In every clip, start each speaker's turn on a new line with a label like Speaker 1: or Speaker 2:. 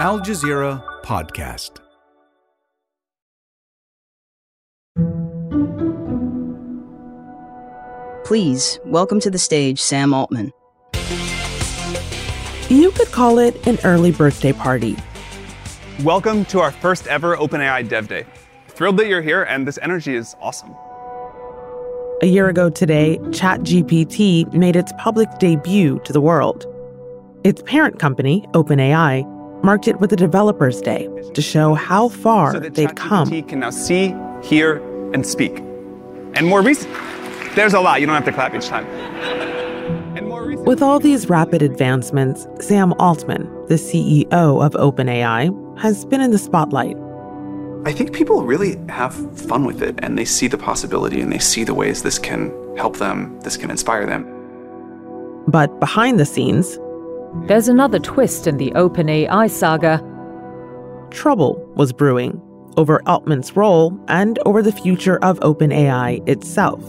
Speaker 1: Al Jazeera Podcast.
Speaker 2: Please welcome to the stage Sam Altman.
Speaker 3: You could call it an early birthday party.
Speaker 4: Welcome to our first ever OpenAI Dev Day. Thrilled that you're here, and this energy is awesome.
Speaker 3: A year ago today, ChatGPT made its public debut to the world. Its parent company, OpenAI, marked it with a Developers Day to show how far
Speaker 4: so
Speaker 3: they'd
Speaker 4: ChatGPT
Speaker 3: come.
Speaker 4: can now see, hear, and speak. And more recent, there's a lot. You don't have to clap each time. And more recent,
Speaker 3: With all these rapid advancements, Sam Altman, the CEO of OpenAI, has been in the spotlight.
Speaker 5: I think people really have fun with it and they see the possibility and they see the ways this can help them, this can inspire them.
Speaker 3: But behind the scenes,
Speaker 6: There's another twist in the OpenAI saga.
Speaker 3: trouble was brewing over Altman's role and over the future of OpenAI itself.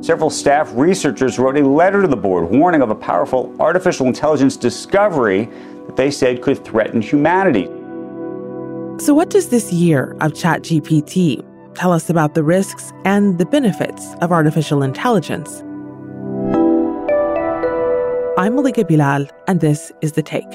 Speaker 7: Several staff researchers wrote a letter to the board warning of a powerful artificial intelligence discovery that they said could threaten humanity.
Speaker 3: So, what does this year of ChatGPT tell us about the risks and the benefits of artificial intelligence? I'm Malika Bilal, and this is The Take.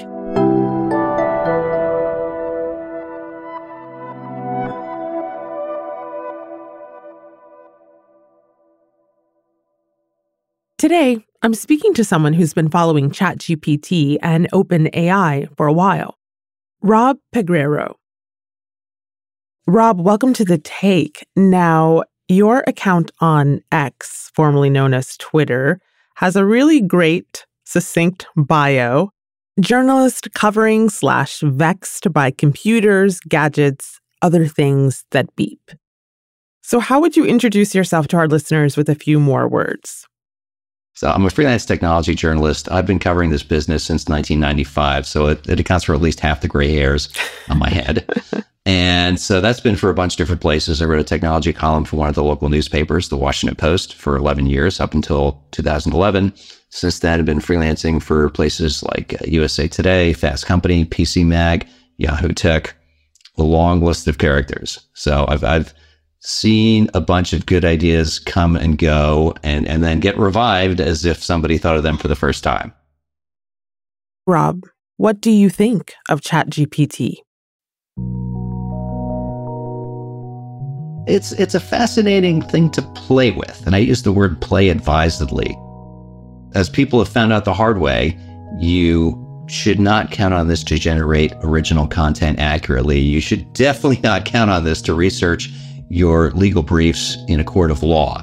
Speaker 3: Today, I'm speaking to someone who's been following ChatGPT and OpenAI for a while Rob Pegoraro. Rob, welcome to The Take. Now, your account on X, formerly known as Twitter, has a really great, succinct bio. Journalist covering slash vexed by computers, gadgets, other things that beep. So, how would you introduce yourself to our listeners with a few more words?
Speaker 8: So I'm a freelance technology journalist. I've been covering this business since 1995, so it, it accounts for at least half the gray hairs on my head. and so that's been for a bunch of different places. I wrote a technology column for one of the local newspapers, the Washington Post, for 11 years up until 2011. Since then, I've been freelancing for places like uh, USA Today, Fast Company, PC Mag, Yahoo Tech, a long list of characters. So I've, I've seen a bunch of good ideas come and go and, and then get revived as if somebody thought of them for the first time.
Speaker 3: Rob, what do you think of ChatGPT?
Speaker 8: It's it's a fascinating thing to play with, and I use the word play advisedly. As people have found out the hard way, you should not count on this to generate original content accurately. You should definitely not count on this to research your legal briefs in a court of law.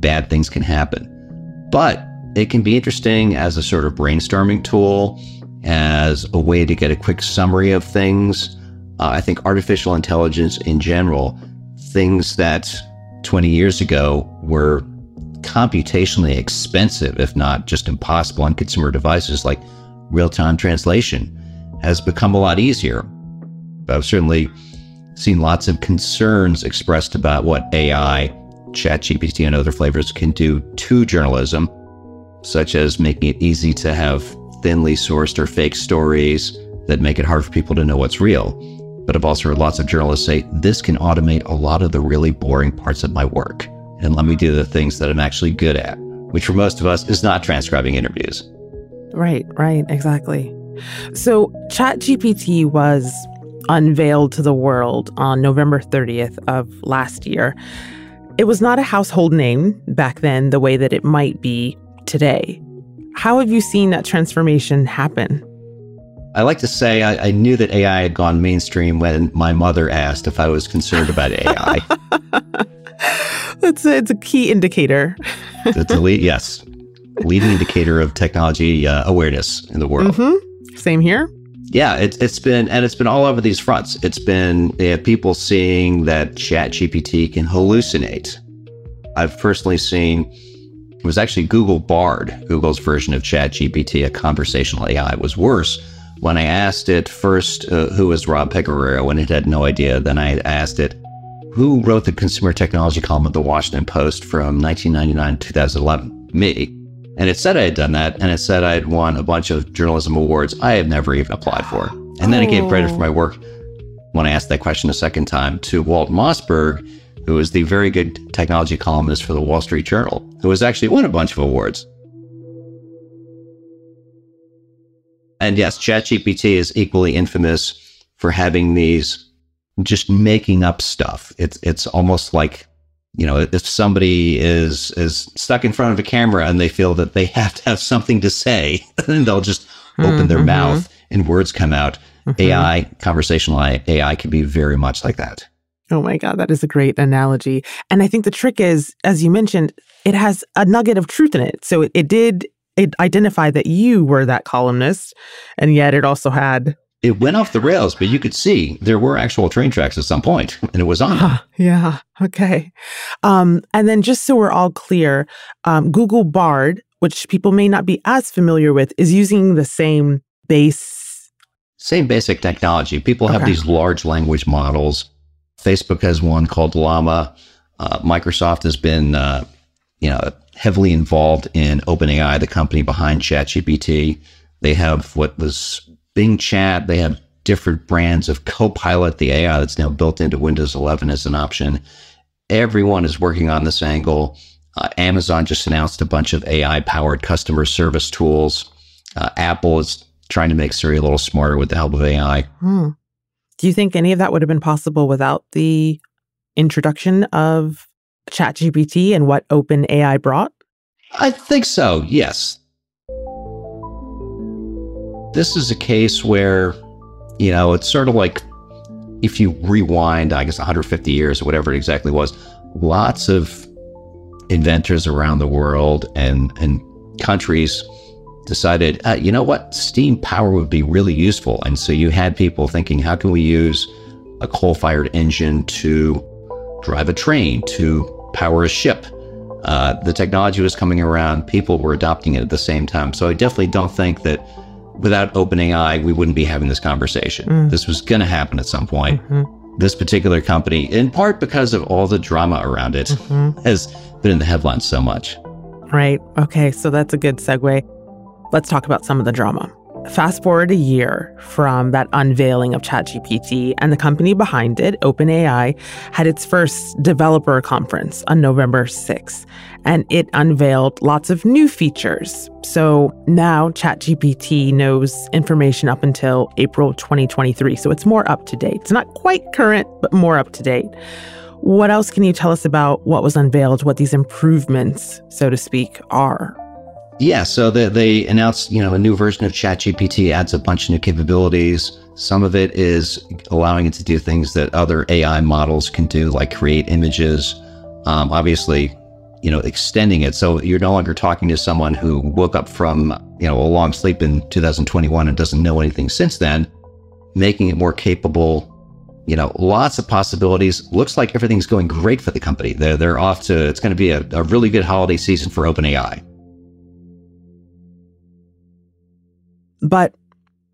Speaker 8: Bad things can happen. But it can be interesting as a sort of brainstorming tool, as a way to get a quick summary of things. Uh, I think artificial intelligence in general, things that 20 years ago were computationally expensive, if not just impossible on consumer devices like real time translation, has become a lot easier. I've certainly seen lots of concerns expressed about what AI, ChatGPT, and other flavors can do to journalism, such as making it easy to have thinly sourced or fake stories that make it hard for people to know what's real. But I've also heard lots of journalists say this can automate a lot of the really boring parts of my work and let me do the things that I'm actually good at, which for most of us is not transcribing interviews.
Speaker 3: Right, right, exactly. So, ChatGPT was unveiled to the world on November 30th of last year. It was not a household name back then the way that it might be today. How have you seen that transformation happen?
Speaker 8: I like to say I, I knew that AI had gone mainstream when my mother asked if I was concerned about AI.
Speaker 3: it's, a, it's a key indicator.
Speaker 8: it's a lead, yes, leading indicator of technology uh, awareness in the world.
Speaker 3: Mm-hmm. Same here.
Speaker 8: Yeah, it's it's been and it's been all over these fronts. It's been uh, people seeing that ChatGPT can hallucinate. I've personally seen it was actually Google Bard, Google's version of ChatGPT, a conversational AI, was worse. When I asked it first, uh, who is Rob Pegoraro, and it had no idea. Then I asked it, who wrote the consumer technology column at the Washington Post from 1999 to 2011? Me. And it said I had done that, and it said I had won a bunch of journalism awards I had never even applied for. And then it gave credit for
Speaker 3: Oh.
Speaker 8: my work when I asked that question a second time to Walt Mossberg, who is the very good technology columnist for the Wall Street Journal, who has actually won a bunch of awards. And yes, ChatGPT is equally infamous for having these just making up stuff. It's it's almost like you know if somebody is is stuck in front of a camera and they feel that they have to have something to say, then they'll just open their
Speaker 3: Mhm.
Speaker 8: mouth and words come out.
Speaker 3: Mhm.
Speaker 8: AI, conversational AI, can be very much like that.
Speaker 3: Oh my God, that is a great analogy. And I think the trick is, as you mentioned, it has a nugget of truth in it. So it, it did it identify that you were that columnist, and yet it also had
Speaker 8: It went off the rails, but you could see there were actual train tracks at some point, and it was on.
Speaker 3: Huh, yeah. Okay. Um, and then just so we're all clear, um, Google Bard, which people may not be as familiar with, is using the same base.
Speaker 8: Same basic technology. People have
Speaker 3: Okay.
Speaker 8: these large language models. Facebook has one called Llama. Uh, Microsoft has been, uh, you know, heavily involved in OpenAI, the company behind ChatGPT. They have what was Bing Chat. They have different brands of Copilot, the AI that's now built into Windows 11 as an option. Everyone is working on this angle. Uh, Amazon just announced a bunch of AI powered customer service tools. Uh, Apple is trying to make Siri a little smarter with the help of AI.
Speaker 3: Hmm. Do you think any of that would have been possible without the introduction of ChatGPT and what OpenAI brought?
Speaker 8: I think so, yes. This is a case where, you know, it's sort of like if you rewind, I guess, 150 years or whatever it exactly was, lots of inventors around the world and, and countries decided, uh, you know what, steam power would be really useful. And so you had people thinking, how can we use a coal fired engine to drive a train, to power a ship? Uh, the technology was coming around, people were adopting it at the same time. So I definitely don't think that without OpenAI, we wouldn't be having this conversation.
Speaker 3: Mm.
Speaker 8: This was going to happen at some point.
Speaker 3: Mhm.
Speaker 8: This particular company, in part because of all the drama around it,
Speaker 3: Mhm.
Speaker 8: has been in the headlines so much.
Speaker 3: Right. Okay. So that's a good segue. Let's talk about some of the drama. Fast forward a year from that unveiling of ChatGPT, and the company behind it, OpenAI, had its first developer conference on November 6th, and it unveiled lots of new features. So now ChatGPT knows information up until April 2023. So it's more up to date. It's not quite current, but more up to date. What else can you tell us about what was unveiled, what these improvements, so to speak, are?
Speaker 8: Yeah, so they, they announced, you know, a new version of ChatGPT adds a bunch of new capabilities. Some of it is allowing it to do things that other AI models can do, like create images. Um, obviously, you know, extending it so you're no longer talking to someone who woke up from, you know, a long sleep in 2021 and doesn't know anything since then, making it more capable. You know, lots of possibilities. Looks like everything's going great for the company. They're they're off to. It's going to be a, a really good holiday season for OpenAI.
Speaker 3: But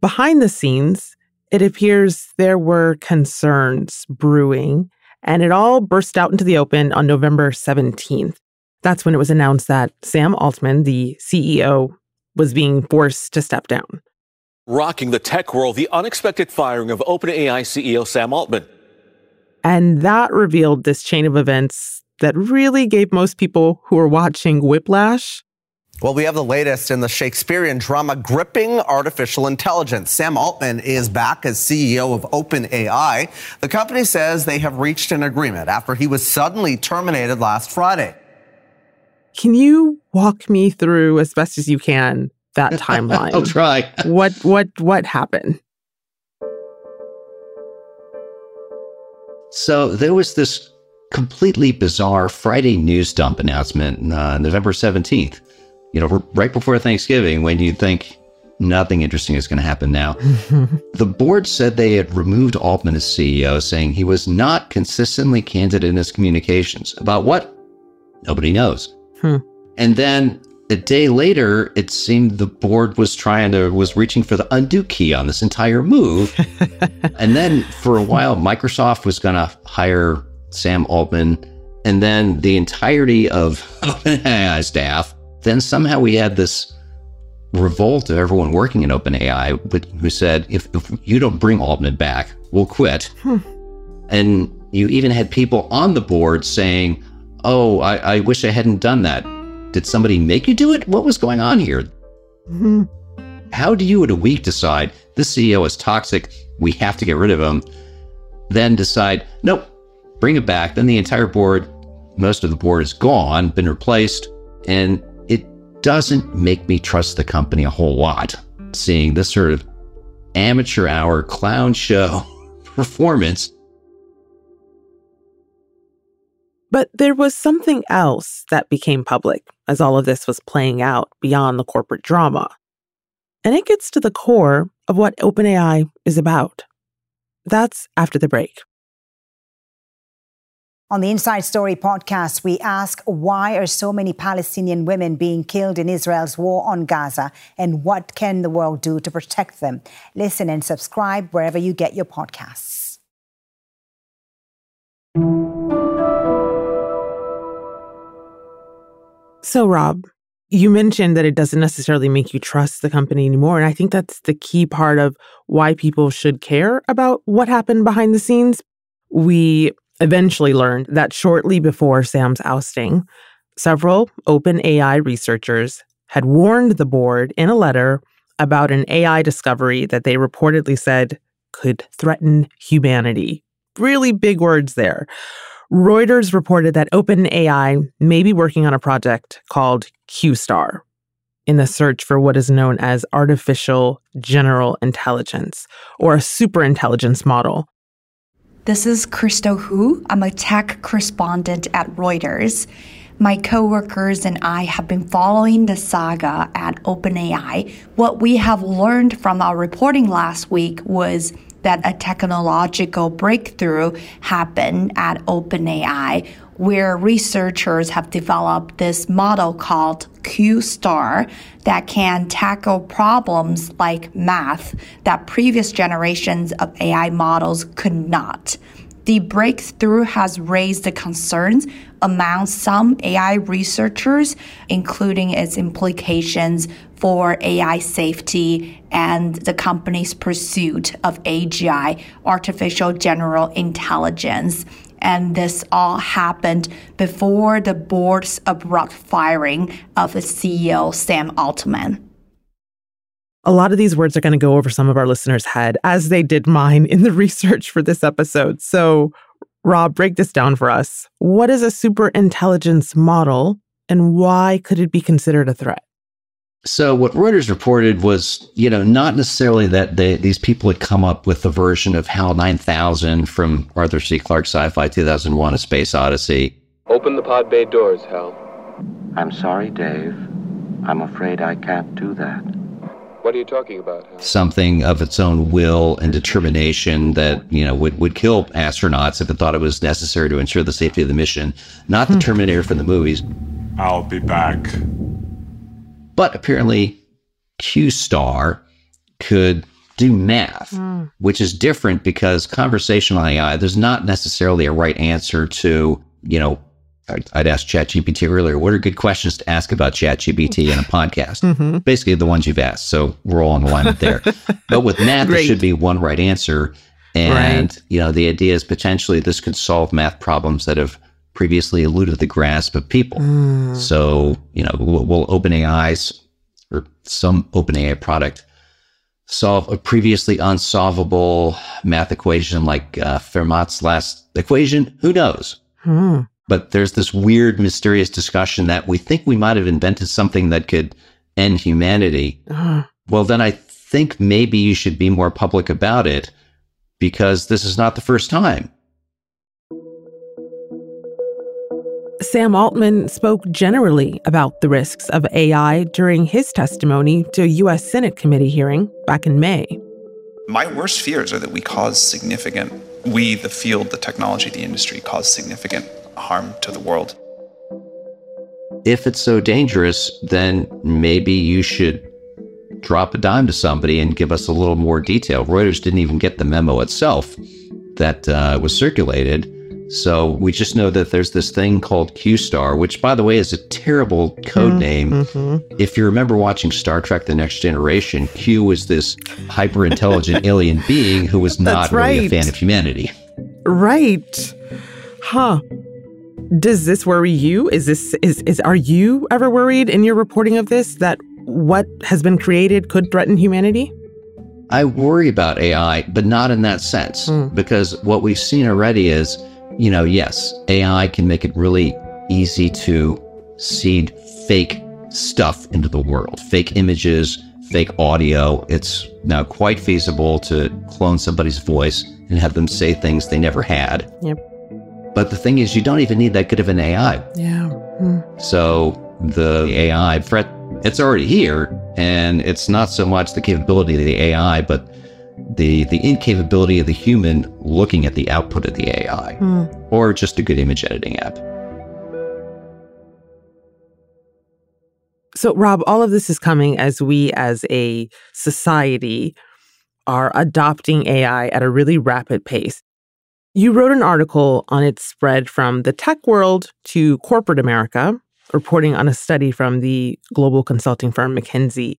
Speaker 3: behind the scenes, it appears there were concerns brewing, and it all burst out into the open on November 17th. That's when it was announced that Sam Altman, the CEO, was being forced to step down.
Speaker 9: Rocking the tech world, the unexpected firing of OpenAI CEO Sam Altman.
Speaker 3: And that revealed this chain of events that really gave most people who were watching whiplash.
Speaker 10: Well, we have the latest in the Shakespearean drama Gripping Artificial Intelligence. Sam Altman is back as CEO of OpenAI. The company says they have reached an agreement after he was suddenly terminated last Friday.
Speaker 3: Can you walk me through as best as you can that timeline?
Speaker 8: I'll try.
Speaker 3: what what what happened?
Speaker 8: So there was this completely bizarre Friday news dump announcement, uh, November 17th. You know, right before Thanksgiving, when you think nothing interesting is going to happen now. the board said they had removed Altman as CEO, saying he was not consistently candid in his communications. About what? Nobody knows.
Speaker 3: Hmm.
Speaker 8: And then a day later, it seemed the board was trying to was reaching for the undo key on this entire move. and then for a while, Microsoft was going to hire Sam Altman, and then the entirety of OpenAI staff. Then somehow we had this revolt of everyone working in OpenAI, but who said, if, if you don't bring Altman back, we'll quit. Hmm. And you even had people on the board saying, oh, I, I wish I hadn't done that. Did somebody make you do it? What was going on here? Hmm. How do you in a week decide this CEO is toxic? We have to get rid of him. Then decide, nope, bring it back. Then the entire board, most of the board is gone, been replaced. And doesn't make me trust the company a whole lot. Seeing this sort of amateur hour clown show performance.
Speaker 3: But there was something else that became public as all of this was playing out beyond the corporate drama. And it gets to the core of what OpenAI is about. That's after the break.
Speaker 11: On the Inside Story podcast, we ask why are so many Palestinian women being killed in Israel's war on Gaza and what can the world do to protect them? Listen and subscribe wherever you get your podcasts.
Speaker 3: So, Rob, you mentioned that it doesn't necessarily make you trust the company anymore. And I think that's the key part of why people should care about what happened behind the scenes. We eventually learned that shortly before Sam's ousting, several OpenAI researchers had warned the board in a letter about an AI discovery that they reportedly said could threaten humanity. Really big words there. Reuters reported that OpenAI may be working on a project called QStar in the search for what is known as artificial general intelligence or a superintelligence model.
Speaker 12: This is Crystal Hu. I'm a tech correspondent at Reuters. My coworkers and I have been following the saga at OpenAI. What we have learned from our reporting last week was that a technological breakthrough happened at OpenAI where researchers have developed this model called QStar that can tackle problems like math that previous generations of AI models could not. The breakthrough has raised the concerns among some AI researchers, including its implications for AI safety and the company's pursuit of AGI, artificial general intelligence. And this all happened before the board's abrupt firing of CEO, Sam Altman.
Speaker 3: A lot of these words are going to go over some of our listeners' head, as they did mine in the research for this episode. So, Rob, break this down for us. What is a super intelligence model and why could it be considered a threat?
Speaker 8: So what Reuters reported was, you know, not necessarily that they, these people had come up with the version of HAL 9000 from Arthur C. Clarke's sci-fi 2001: A Space Odyssey.
Speaker 13: Open the pod bay doors, Hal.
Speaker 14: I'm sorry, Dave. I'm afraid I can't do that.
Speaker 13: What are you talking about, Hal?
Speaker 8: Something of its own will and determination that, you know, would, would kill astronauts if it thought it was necessary to ensure the safety of the mission. Not the hmm. Terminator from the movies.
Speaker 15: I'll be back.
Speaker 8: But apparently, Q Star could do math,
Speaker 3: Mm.
Speaker 8: which is different because conversational AI, there's not necessarily a right answer to, you know, I'd- asked ChatGPT earlier, what are good questions to ask about ChatGPT in a podcast?
Speaker 3: Mhm.
Speaker 8: Basically, the ones you've asked. So we're all in alignment there. but with math, there should be one right answer. And, you know, the idea is potentially this could solve math problems that have previously eluded the grasp of people.
Speaker 3: Mm.
Speaker 8: So, you know, will, will OpenAI's or some OpenAI product solve a previously unsolvable math equation like uh, Fermat's last equation? Who knows?
Speaker 3: Hmm.
Speaker 8: But there's this weird, mysterious discussion that we think we might have invented something that could end humanity.
Speaker 3: Ah.
Speaker 8: Well, then I think maybe you should be more public about it because this is not the first time.
Speaker 3: Sam Altman spoke generally about the risks of AI during his testimony to a U.S. Senate committee hearing back in May.
Speaker 5: My worst fears are that we cause significant, we, the field, the technology, the industry, cause significant harm to the world.
Speaker 8: If it's so dangerous, then maybe you should drop a dime to somebody and give us a little more detail. Reuters didn't even get the memo itself that uh, was circulated. So we just know that there's this thing called Q Star, which, by the way, is a terrible code name.
Speaker 3: Mm-hmm.
Speaker 8: If you remember watching Star Trek The Next Generation, Q was this hyper intelligent alien being who was not
Speaker 3: That's
Speaker 8: really a
Speaker 3: right.
Speaker 8: fan of humanity.
Speaker 3: Right. Huh. Does this worry you? Is this is is are you ever worried in your reporting of this that what has been created could threaten humanity?
Speaker 8: I worry about AI, but not in that sense, because what we've seen already is, you know, yes, AI can make it really easy to seed fake stuff into the world, fake images, fake audio. It's now quite feasible to clone somebody's voice and have them say things they never had.
Speaker 3: Yep.
Speaker 8: But the thing is, you don't even need that good of an AI.
Speaker 3: Yeah. Hmm.
Speaker 8: So the AI threat, it's already here, and it's not so much the capability of the AI, but the the incapability of the human looking at the output of the AI,
Speaker 3: Hmm.
Speaker 8: or just a good image editing app.
Speaker 3: So, Rob, all of this is coming as we as a society are adopting AI at a really rapid pace. You wrote an article on its spread from the tech world to corporate America, reporting on a study from the global consulting firm McKinsey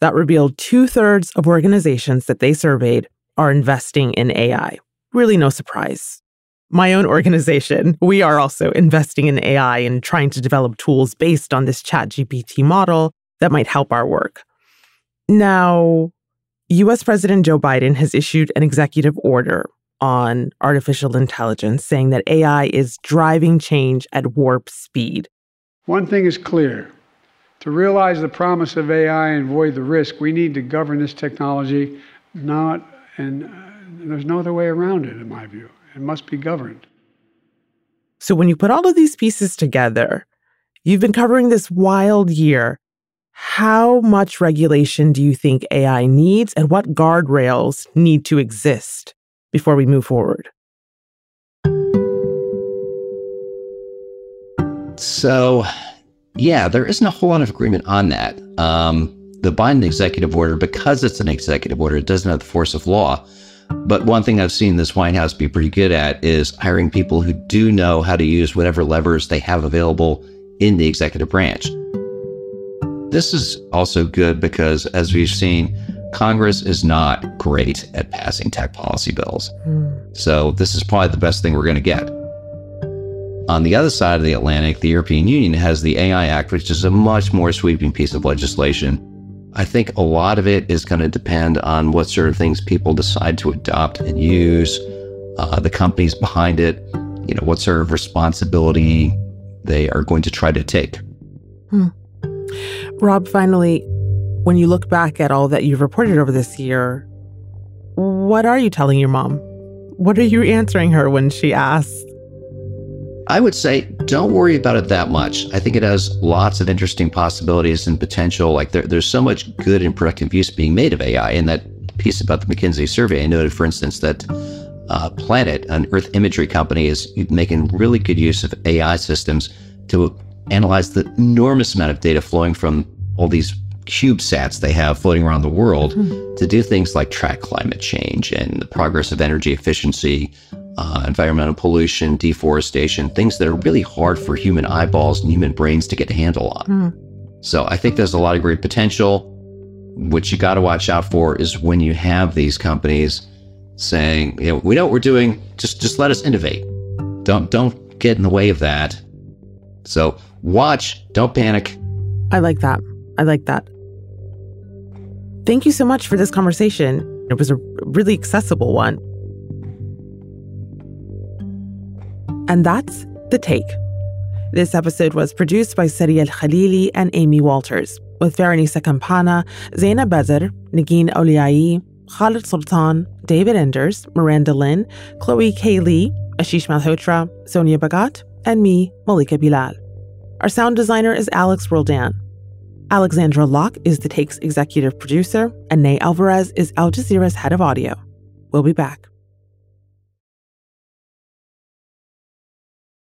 Speaker 3: that revealed two thirds of organizations that they surveyed are investing in AI. Really, no surprise. My own organization, we are also investing in AI and trying to develop tools based on this ChatGPT model that might help our work. Now, US President Joe Biden has issued an executive order on artificial intelligence saying that AI is driving change at warp speed.
Speaker 15: One thing is clear to realize the promise of AI and avoid the risk, we need to govern this technology, not, and uh, there's no other way around it, in my view. It must be governed.
Speaker 3: So, when you put all of these pieces together, you've been covering this wild year. How much regulation do you think AI needs, and what guardrails need to exist before we move forward?
Speaker 8: So, yeah, there isn't a whole lot of agreement on that. Um, the Biden executive order, because it's an executive order, it doesn't have the force of law. But one thing I've seen this White House be pretty good at is hiring people who do know how to use whatever levers they have available in the executive branch. This is also good because, as we've seen, Congress is not great at passing tech policy bills. So, this is probably the best thing we're going to get. On the other side of the Atlantic, the European Union has the AI Act, which is a much more sweeping piece of legislation. I think a lot of it is going to depend on what sort of things people decide to adopt and use, uh, the companies behind it, you know, what sort of responsibility they are going to try to take.
Speaker 3: Hmm. Rob, finally, when you look back at all that you've reported over this year, what are you telling your mom? What are you answering her when she asks?
Speaker 8: I would say don't worry about it that much. I think it has lots of interesting possibilities and potential. Like there, there's so much good and productive use being made of AI. In that piece about the McKinsey survey, I noted, for instance, that uh, Planet, an Earth imagery company, is making really good use of AI systems to analyze the enormous amount of data flowing from all these CubeSats they have floating around the world to do things like track climate change and the progress of energy efficiency, uh, environmental pollution, deforestation, things that are really hard for human eyeballs and human brains to get a handle on. So I think there's a lot of great potential. What you got to watch out for is when you have these companies saying, you know, we know what we're doing, just just let us innovate. Don't don't get in the way of that. So watch, don't panic.
Speaker 3: I like that. I like that. Thank you so much for this conversation. It was a really accessible one. And that's The Take. This episode was produced by Sari Al Khalili and Amy Walters, with Fahrinisa Campana, Zainab Bezer, Nagin Oliai, Khalid Sultan, David Enders, Miranda Lynn, Chloe K. Lee, Ashish Malhotra, Sonia Bagat, and me, Malika Bilal. Our sound designer is Alex Roldan. Alexandra Locke is The Take's executive producer, and Ney Alvarez is Al Jazeera's head of audio. We'll be back.